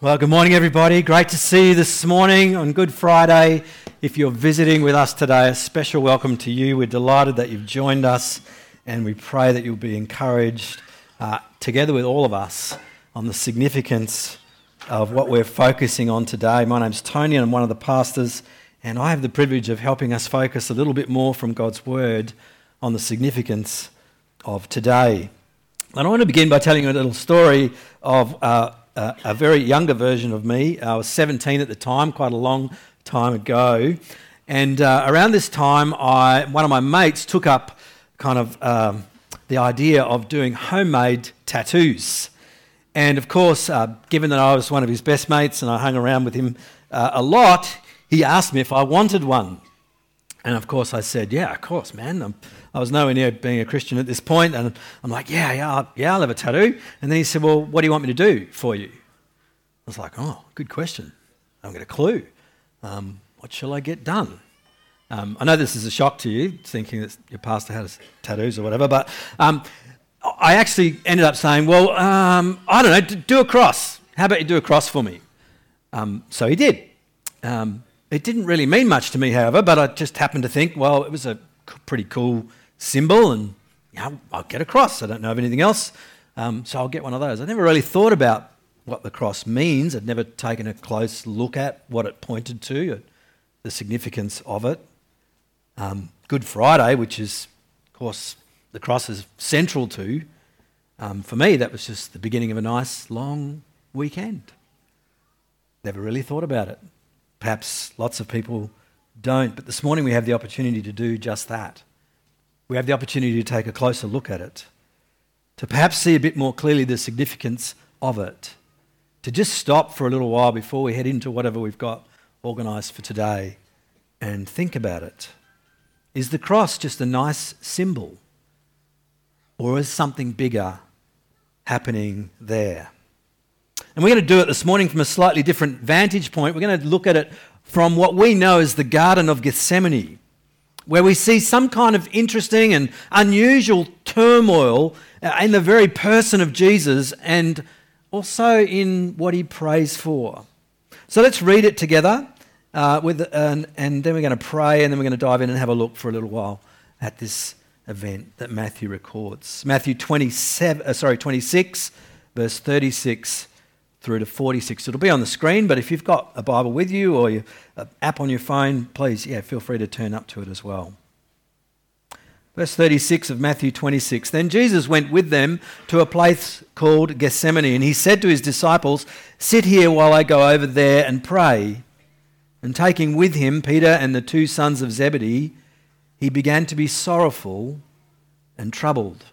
Well, good morning, everybody. Great to see you this morning on Good Friday. If you're visiting with us today, a special welcome to you. We're delighted that you've joined us, and we pray that you'll be encouraged uh, together with all of us on the significance of what we're focusing on today. My name's Tony, and I'm one of the pastors, and I have the privilege of helping us focus a little bit more from God's Word on the significance of today. And I want to begin by telling you a little story of. Uh, a very younger version of me. I was 17 at the time, quite a long time ago. And uh, around this time, I, one of my mates took up kind of um, the idea of doing homemade tattoos. And of course, uh, given that I was one of his best mates and I hung around with him uh, a lot, he asked me if I wanted one. And of course, I said, Yeah, of course, man. I'm, i was nowhere near being a Christian at this point, and I'm like, Yeah, yeah, yeah, I'll have a tattoo. And then he said, Well, what do you want me to do for you? I was like, Oh, good question. I haven't got a clue. Um, what shall I get done? Um, I know this is a shock to you, thinking that your pastor has tattoos or whatever, but um, I actually ended up saying, Well, um, I don't know, do a cross. How about you do a cross for me? Um, so he did. Um, it didn't really mean much to me, however, but I just happened to think, well, it was a pretty cool symbol, and yeah, I'll get a cross. I don't know of anything else, um, so I'll get one of those. I never really thought about what the cross means. I'd never taken a close look at what it pointed to, the significance of it. Um, Good Friday, which is, of course, the cross is central to, um, for me, that was just the beginning of a nice long weekend. Never really thought about it. Perhaps lots of people don't, but this morning we have the opportunity to do just that. We have the opportunity to take a closer look at it, to perhaps see a bit more clearly the significance of it, to just stop for a little while before we head into whatever we've got organised for today and think about it. Is the cross just a nice symbol? Or is something bigger happening there? And we're going to do it this morning from a slightly different vantage point. We're going to look at it from what we know as the Garden of Gethsemane, where we see some kind of interesting and unusual turmoil uh, in the very person of Jesus and also in what he prays for. So let's read it together, uh, with, and, and then we're going to pray, and then we're going to dive in and have a look for a little while at this event that Matthew records. Matthew 27, uh, sorry, 26, verse 36 through to 46. It'll be on the screen, but if you've got a Bible with you or an uh, app on your phone, please, yeah, feel free to turn up to it as well. Verse 36 of Matthew 26. Then Jesus went with them to a place called Gethsemane, and he said to his disciples, Sit here while I go over there and pray. And taking with him Peter and the two sons of Zebedee, he began to be sorrowful and troubled.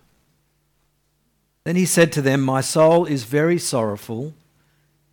Then he said to them, My soul is very sorrowful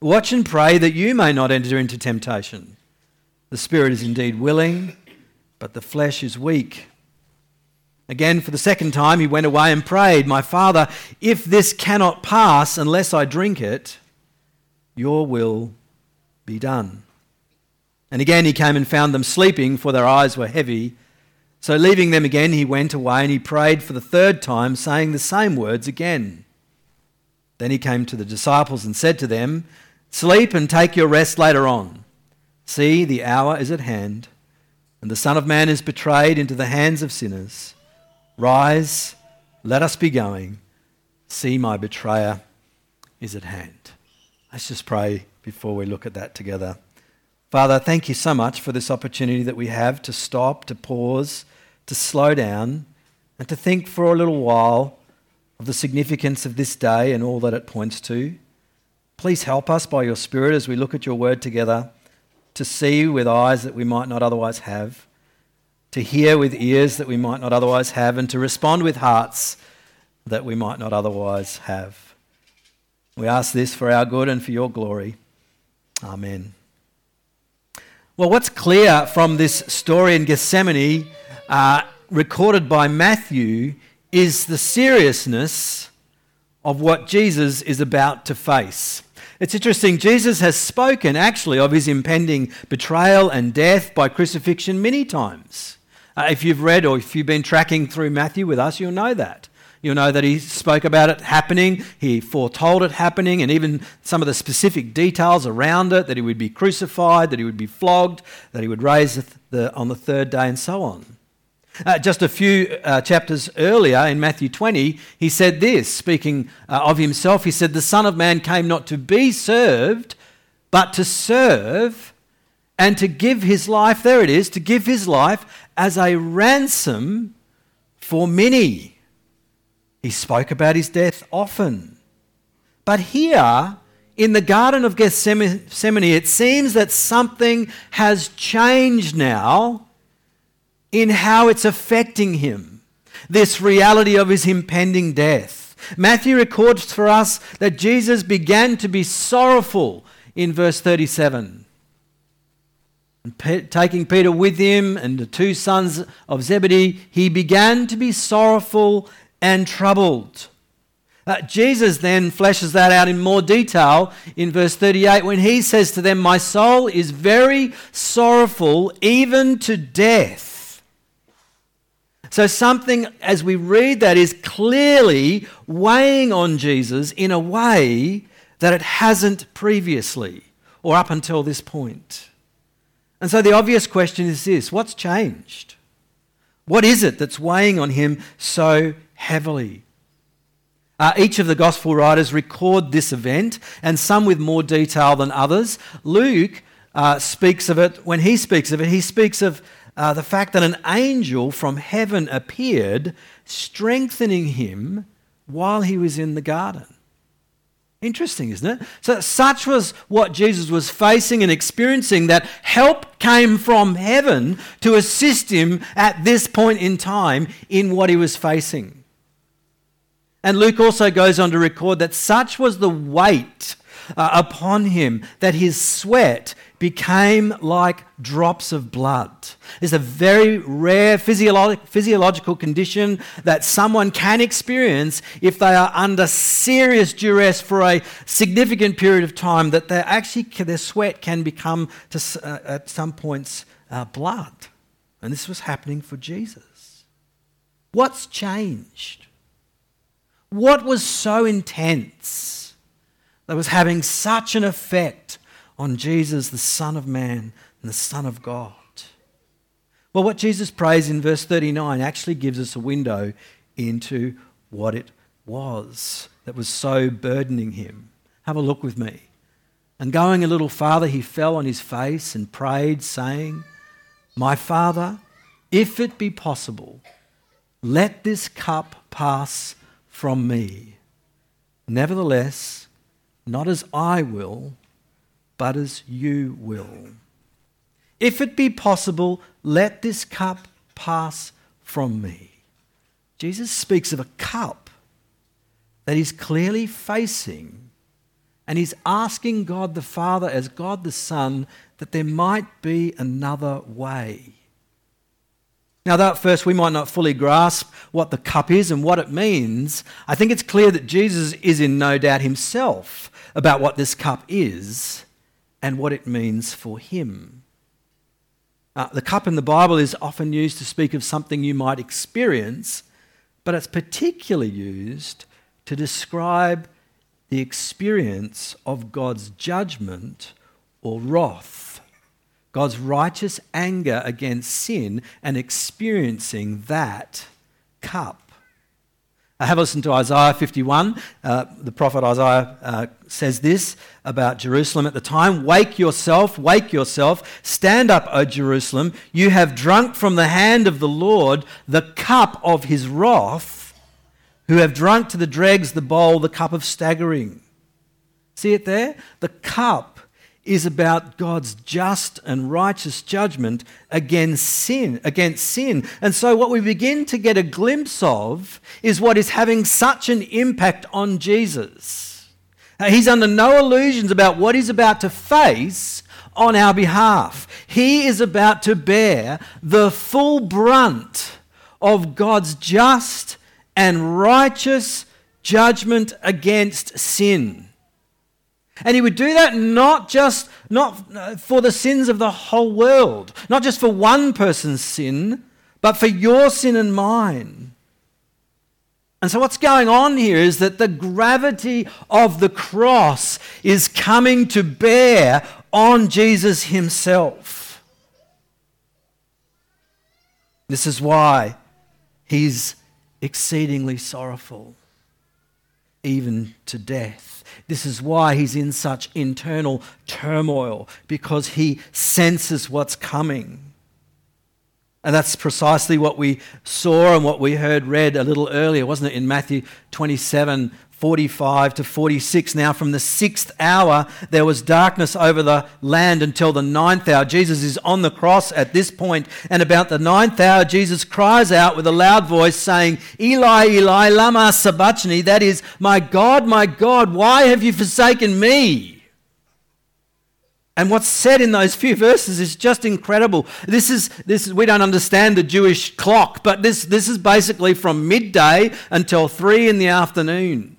Watch and pray that you may not enter into temptation. The spirit is indeed willing, but the flesh is weak. Again, for the second time, he went away and prayed, My Father, if this cannot pass unless I drink it, your will be done. And again, he came and found them sleeping, for their eyes were heavy. So, leaving them again, he went away and he prayed for the third time, saying the same words again. Then he came to the disciples and said to them, Sleep and take your rest later on. See, the hour is at hand, and the Son of Man is betrayed into the hands of sinners. Rise, let us be going. See, my betrayer is at hand. Let's just pray before we look at that together. Father, thank you so much for this opportunity that we have to stop, to pause, to slow down, and to think for a little while of the significance of this day and all that it points to. Please help us by your Spirit as we look at your word together to see with eyes that we might not otherwise have, to hear with ears that we might not otherwise have, and to respond with hearts that we might not otherwise have. We ask this for our good and for your glory. Amen. Well, what's clear from this story in Gethsemane, uh, recorded by Matthew, is the seriousness of what Jesus is about to face. It's interesting, Jesus has spoken actually of his impending betrayal and death by crucifixion many times. Uh, if you've read or if you've been tracking through Matthew with us, you'll know that. You'll know that he spoke about it happening, he foretold it happening, and even some of the specific details around it that he would be crucified, that he would be flogged, that he would raise the, on the third day, and so on. Uh, just a few uh, chapters earlier in Matthew 20, he said this, speaking uh, of himself, he said, The Son of Man came not to be served, but to serve and to give his life, there it is, to give his life as a ransom for many. He spoke about his death often. But here, in the Garden of Gethsemane, it seems that something has changed now in how it's affecting him, this reality of his impending death. Matthew records for us that Jesus began to be sorrowful in verse 37. And taking Peter with him and the two sons of Zebedee, he began to be sorrowful and troubled. Uh, Jesus then fleshes that out in more detail in verse 38 when he says to them, My soul is very sorrowful, even to death. So, something as we read that is clearly weighing on Jesus in a way that it hasn't previously or up until this point. And so, the obvious question is this what's changed? What is it that's weighing on him so heavily? Uh, each of the gospel writers record this event, and some with more detail than others. Luke uh, speaks of it, when he speaks of it, he speaks of uh, the fact that an angel from heaven appeared, strengthening him while he was in the garden. Interesting, isn't it? So, such was what Jesus was facing and experiencing that help came from heaven to assist him at this point in time in what he was facing. And Luke also goes on to record that such was the weight uh, upon him that his sweat became like drops of blood. It's a very rare physiolo- physiological condition that someone can experience if they are under serious duress for a significant period of time, that actually, their sweat can become, to, uh, at some points, uh, blood. And this was happening for Jesus. What's changed? What was so intense that was having such an effect on Jesus, the Son of Man and the Son of God. Well, what Jesus prays in verse 39 actually gives us a window into what it was that was so burdening him. Have a look with me. And going a little farther, he fell on his face and prayed, saying, My Father, if it be possible, let this cup pass from me. Nevertheless, not as I will, but as you will. If it be possible, let this cup pass from me. Jesus speaks of a cup that he's clearly facing, and he's asking God the Father, as God the Son, that there might be another way. Now, that first we might not fully grasp what the cup is and what it means, I think it's clear that Jesus is in no doubt himself about what this cup is and what it means for him. Uh, the cup in the Bible is often used to speak of something you might experience, but it's particularly used to describe the experience of God's judgment or wrath, God's righteous anger against sin, and experiencing that cup. I have a listen to Isaiah 51. Uh, the prophet Isaiah uh, says this about Jerusalem at the time Wake yourself, wake yourself, stand up, O Jerusalem. You have drunk from the hand of the Lord the cup of his wrath, who have drunk to the dregs the bowl, the cup of staggering. See it there? The cup is about God's just and righteous judgment against sin, against sin. And so what we begin to get a glimpse of is what is having such an impact on Jesus. He's under no illusions about what he's about to face on our behalf. He is about to bear the full brunt of God's just and righteous judgment against sin. And he would do that not just not uh, for the sins of the whole world, not just for one person's sin, but for your sin and mine. And so, what's going on here is that the gravity of the cross is coming to bear on Jesus himself. This is why he's exceedingly sorrowful, even to death. This is why he's in such internal turmoil, because he senses what's coming. And that's precisely what we saw and what we heard read a little earlier, wasn't it, in Matthew 27 45 to 46. Now, from the sixth hour, there was darkness over the land until the ninth hour. Jesus is on the cross at this point, and about the ninth hour, Jesus cries out with a loud voice, saying, Eli, Eli, Lama Sabachthani, that is, My God, my God, why have you forsaken me? And what's said in those few verses is just incredible. This is, this is, we don't understand the Jewish clock, but this, this is basically from midday until three in the afternoon.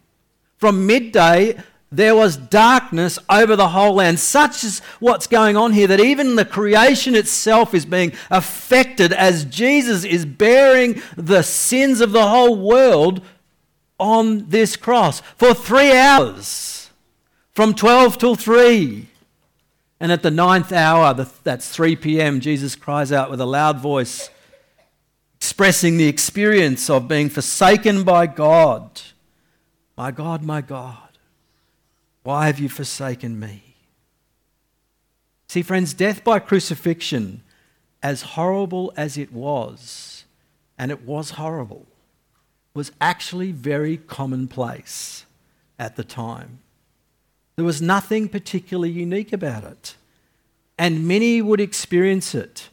From midday, there was darkness over the whole land. Such is what's going on here that even the creation itself is being affected as Jesus is bearing the sins of the whole world on this cross for three hours, from 12 till 3. And at the ninth hour, that's 3 p.m., Jesus cries out with a loud voice, expressing the experience of being forsaken by God. My God, my God, why have you forsaken me? See, friends, death by crucifixion, as horrible as it was, and it was horrible, was actually very commonplace at the time. There was nothing particularly unique about it. And many would experience it.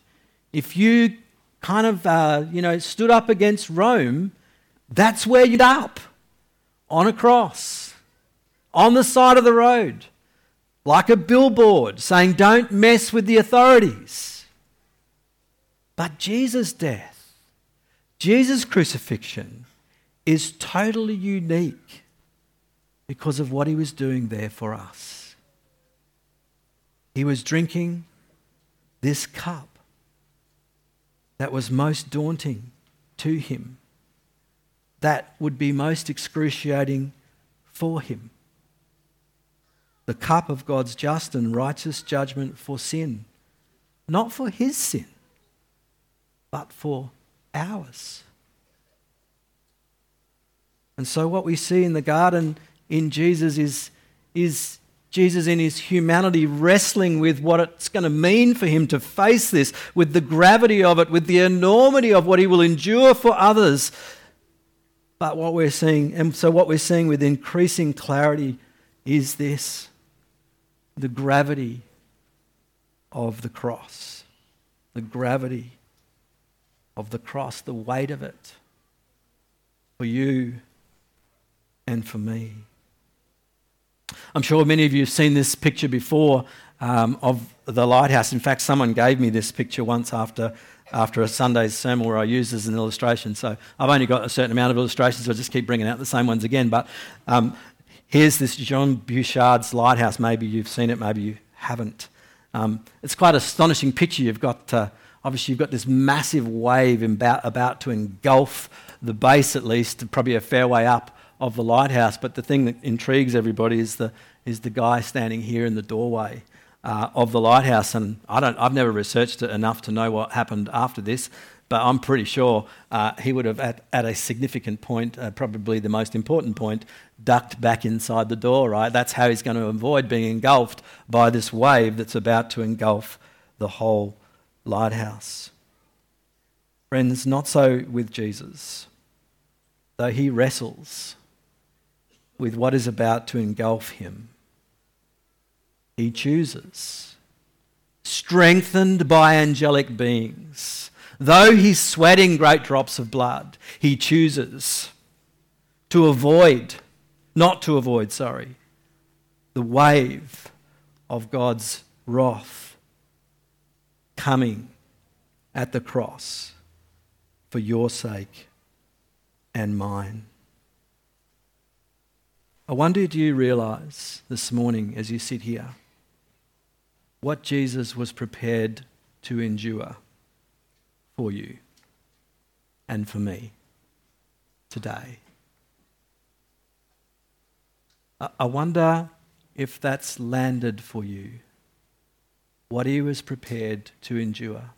If you kind of, uh, you know, stood up against Rome, that's where you'd up on a cross, on the side of the road, like a billboard saying, don't mess with the authorities. But Jesus' death, Jesus' crucifixion, is totally unique because of what he was doing there for us. He was drinking this cup that was most daunting to him, that would be most excruciating for him. The cup of God's just and righteous judgment for sin, not for his sin, but for ours. And so, what we see in the garden in Jesus is, is Jesus in his humanity wrestling with what it's going to mean for him to face this, with the gravity of it, with the enormity of what he will endure for others. But what we're seeing, and so what we're seeing with increasing clarity is this the gravity of the cross. The gravity of the cross, the weight of it for you and for me. I'm sure many of you have seen this picture before um, of the lighthouse. In fact, someone gave me this picture once after, after a Sunday's sermon where I used as an illustration. So I've only got a certain amount of illustrations, so I just keep bringing out the same ones again. But um, here's this Jean Guichard's lighthouse. Maybe you've seen it, maybe you haven't. Um, it's quite an astonishing picture. You've got, uh, obviously, you've got this massive wave about, about to engulf the base, at least, probably a fair way up of the lighthouse. But the thing that intrigues everybody is the, is the guy standing here in the doorway uh, of the lighthouse. And I don't, I've never researched it enough to know what happened after this, but I'm pretty sure uh, he would have, at, at a significant point, uh, probably the most important point, ducked back inside the door, right? That's how he's going to avoid being engulfed by this wave that's about to engulf the whole lighthouse. Friends, not so with Jesus. Though he wrestles with what is about to engulf him. He chooses, strengthened by angelic beings. Though he's sweating great drops of blood, he chooses to avoid, not to avoid, sorry, the wave of God's wrath coming at the cross for your sake and mine. I wonder do you realize this morning as you sit here what Jesus was prepared to endure for you and for me today? I wonder if that's landed for you, what he was prepared to endure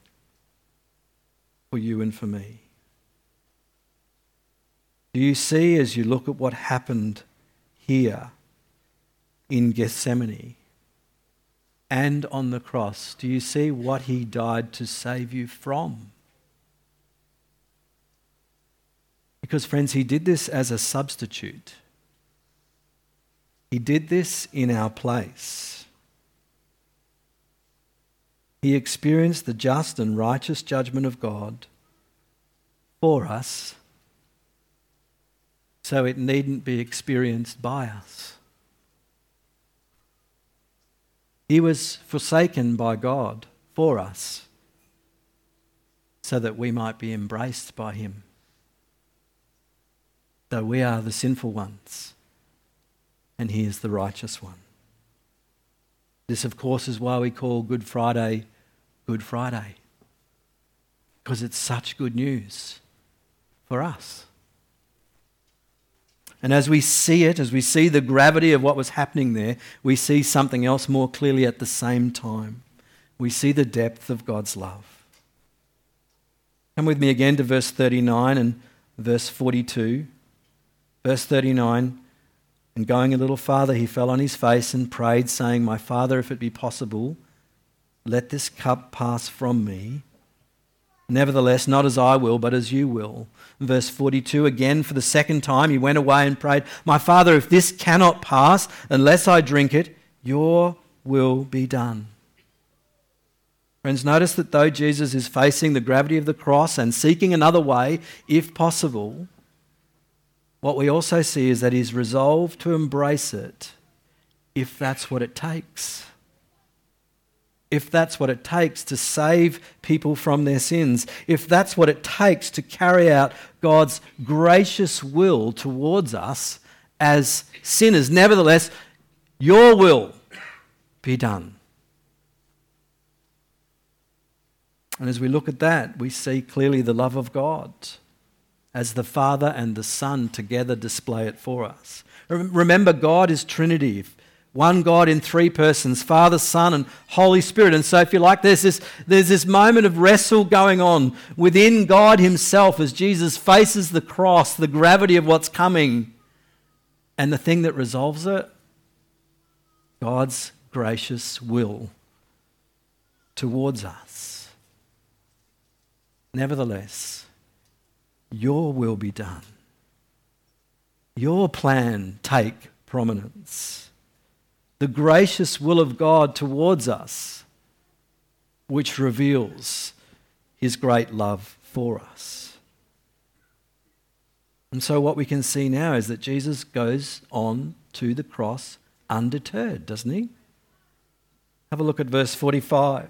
for you and for me. Do you see as you look at what happened here in Gethsemane and on the cross, do you see what he died to save you from? Because, friends, he did this as a substitute. He did this in our place. He experienced the just and righteous judgment of God for us, so it needn't be experienced by us. He was forsaken by God for us, so that we might be embraced by Him, though we are the sinful ones and he is the righteous one. This, of course, is why we call Good Friday Good Friday, because it's such good news for us. And as we see it, as we see the gravity of what was happening there, we see something else more clearly at the same time. We see the depth of God's love. Come with me again to verse 39 and verse 42. Verse 39 and going a little farther, he fell on his face and prayed, saying, My Father, if it be possible, let this cup pass from me. Nevertheless, not as I will, but as you will. Verse 42 again, for the second time, he went away and prayed, My Father, if this cannot pass unless I drink it, your will be done. Friends, notice that though Jesus is facing the gravity of the cross and seeking another way, if possible, what we also see is that he's resolved to embrace it if that's what it takes. If that's what it takes to save people from their sins, if that's what it takes to carry out God's gracious will towards us as sinners, nevertheless, your will be done. And as we look at that, we see clearly the love of God as the Father and the Son together display it for us. Remember, God is Trinity. One God in three persons, Father, Son, and Holy Spirit. And so, if you like, there's this, there's this moment of wrestle going on within God Himself as Jesus faces the cross, the gravity of what's coming. And the thing that resolves it, God's gracious will towards us. Nevertheless, your will be done. Your plan take prominence. The gracious will of God towards us, which reveals his great love for us. And so, what we can see now is that Jesus goes on to the cross undeterred, doesn't he? Have a look at verse 45.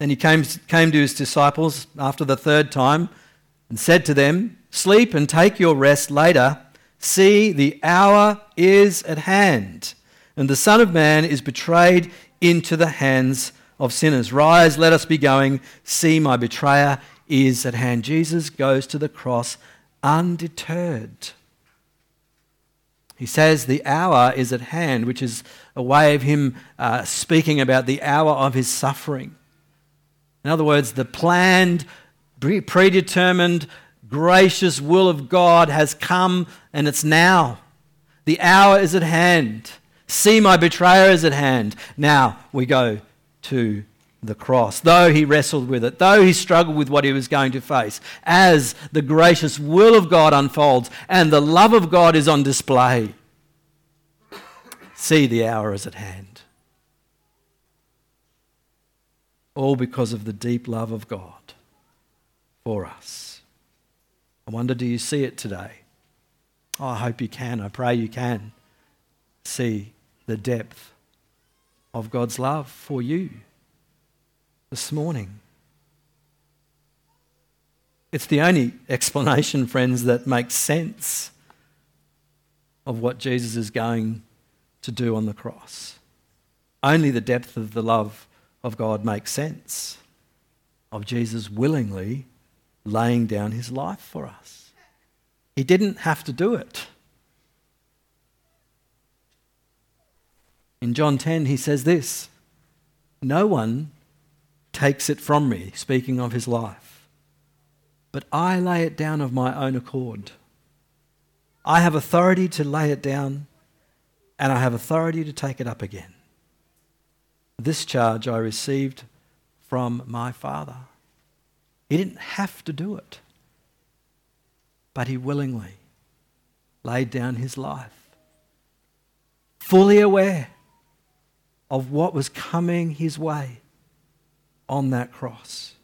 And he came, came to his disciples after the third time and said to them, Sleep and take your rest later. See, the hour is at hand, and the Son of Man is betrayed into the hands of sinners. Rise, let us be going. See, my betrayer is at hand. Jesus goes to the cross undeterred. He says the hour is at hand, which is a way of him uh, speaking about the hour of his suffering. In other words, the planned predetermined, gracious will of God has come and it's now. The hour is at hand. See, my betrayer is at hand. Now we go to the cross. Though he wrestled with it, though he struggled with what he was going to face, as the gracious will of God unfolds and the love of God is on display, see, the hour is at hand. All because of the deep love of God for us. I wonder, do you see it today? Oh, I hope you can. I pray you can. see the depth of God's love for you this morning. It's the only explanation, friends, that makes sense of what Jesus is going to do on the cross. Only the depth of the love of God makes sense of Jesus willingly laying down his life for us. He didn't have to do it. In John 10, he says this No one takes it from me, speaking of his life, but I lay it down of my own accord. I have authority to lay it down, and I have authority to take it up again. This charge I received from my Father. He didn't have to do it, but he willingly laid down his life, fully aware of what was coming his way on that cross.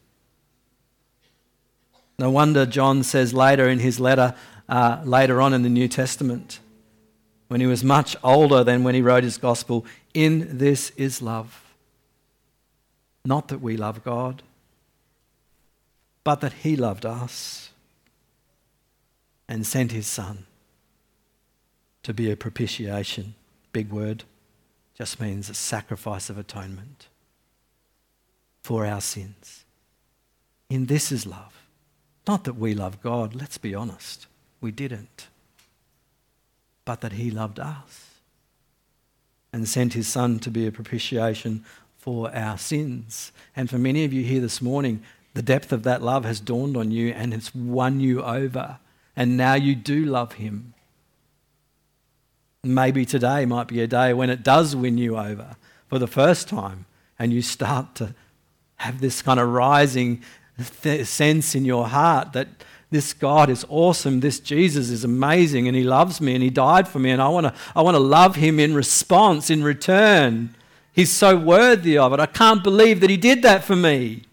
No wonder John says later in his letter, uh, later on in the New Testament, when he was much older than when he wrote his gospel, in this is love. Not that we love God, but that he loved us and sent his Son to be a propitiation. Big word, just means a sacrifice of atonement for our sins. In this is love. Not that we love God, let's be honest, we didn't. But that He loved us and sent His Son to be a propitiation for our sins. And for many of you here this morning, the depth of that love has dawned on you and it's won you over. And now you do love Him. Maybe today might be a day when it does win you over for the first time and you start to have this kind of rising th- sense in your heart that this God is awesome, this Jesus is amazing, and He loves me and He died for me, and I want to I wanna love Him in response, in return. He's so worthy of it. I can't believe that He did that for me.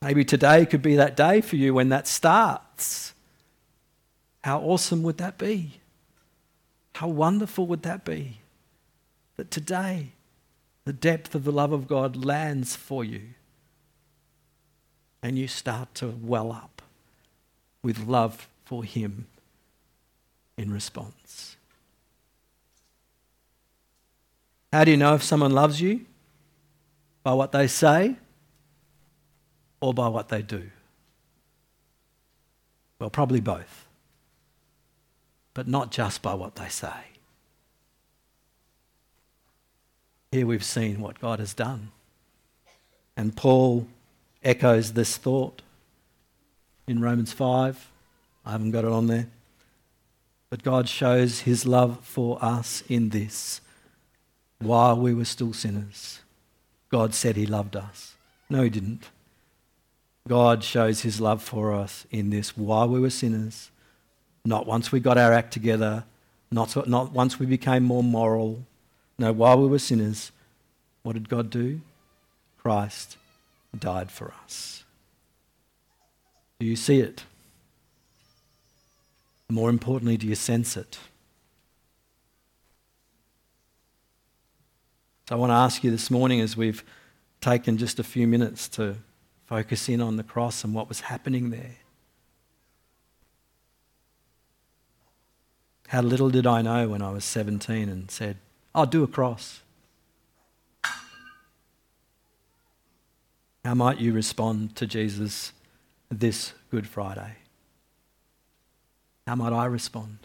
Maybe today could be that day for you when that starts. How awesome would that be? How wonderful would that be? That today, the depth of the love of God lands for you. And you start to well up with love for Him in response. How do you know if someone loves you? By what they say or by what they do? Well, probably both. But not just by what they say. Here we've seen what God has done. And Paul echoes this thought in Romans 5. I haven't got it on there. But God shows his love for us in this. While we were still sinners, God said he loved us. No, he didn't. God shows his love for us in this while we were sinners, not once we got our act together, not, not once we became more moral, no, while we were sinners, what did God do? Christ died for us. Do you see it? More importantly, do you sense it? So I want to ask you this morning as we've taken just a few minutes to focus in on the cross and what was happening there. How little did I know when I was 17 and said, I'll do a cross. How might you respond to Jesus this Good Friday? How might I respond?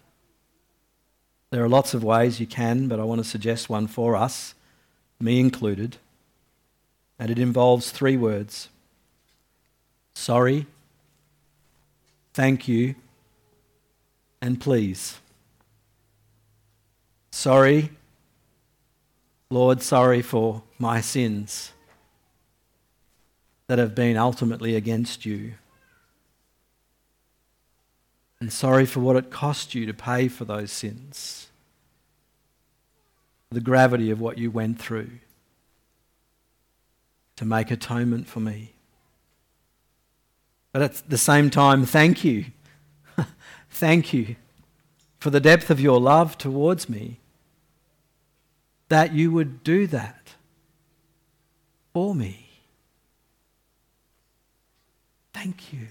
There are lots of ways you can, but I want to suggest one for us, me included. And it involves three words sorry, thank you, and please. Sorry, Lord, sorry for my sins that have been ultimately against you. And sorry for what it cost you to pay for those sins. The gravity of what you went through to make atonement for me. But at the same time, thank you. thank you for the depth of your love towards me, that you would do that for me. Thank you.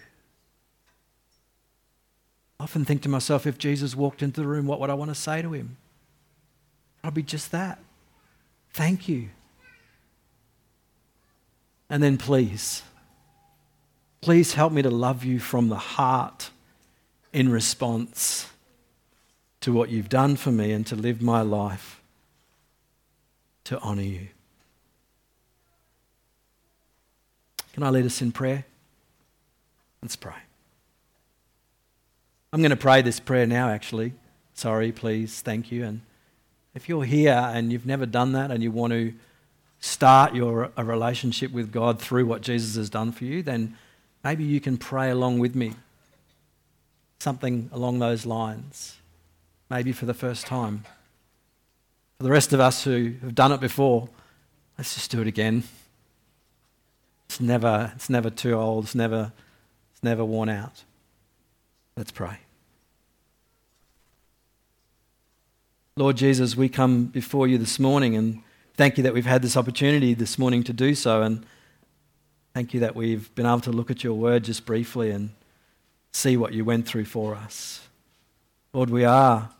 I often think to myself, if Jesus walked into the room, what would I want to say to him? Probably just that. Thank you. And then please, please help me to love you from the heart in response to what you've done for me and to live my life to honour you. Can I lead us in prayer? Let's pray. I'm going to pray this prayer now, actually. Sorry, please, thank you. And if you're here and you've never done that and you want to start your a relationship with God through what Jesus has done for you, then maybe you can pray along with me. Something along those lines. Maybe for the first time. For the rest of us who have done it before, let's just do it again. It's never, it's never too old, it's never, it's never worn out. Let's pray. Lord Jesus, we come before you this morning and thank you that we've had this opportunity this morning to do so. And thank you that we've been able to look at your word just briefly and see what you went through for us. Lord, we are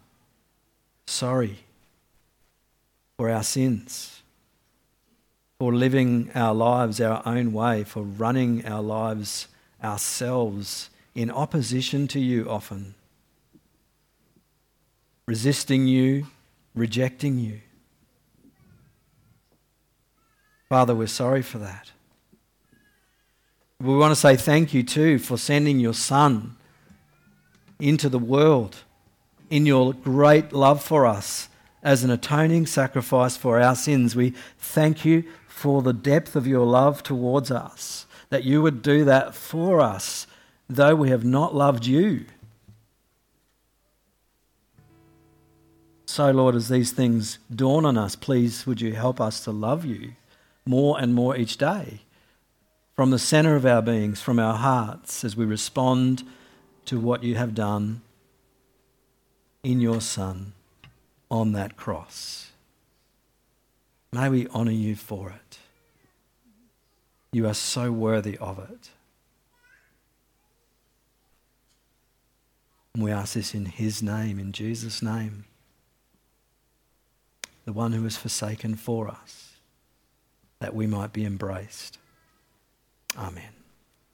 sorry for our sins, for living our lives our own way, for running our lives ourselves in opposition to you often, resisting you, rejecting you. Father, we're sorry for that. We want to say thank you too for sending your Son into the world in your great love for us as an atoning sacrifice for our sins. We thank you for the depth of your love towards us, that you would do that for us, though we have not loved you. So, Lord, as these things dawn on us, please would you help us to love you more and more each day from the center of our beings, from our hearts, as we respond to what you have done in your Son on that cross. May we honor you for it. You are so worthy of it. And we ask this in his name, in Jesus' name, the one who was forsaken for us that we might be embraced. Amen.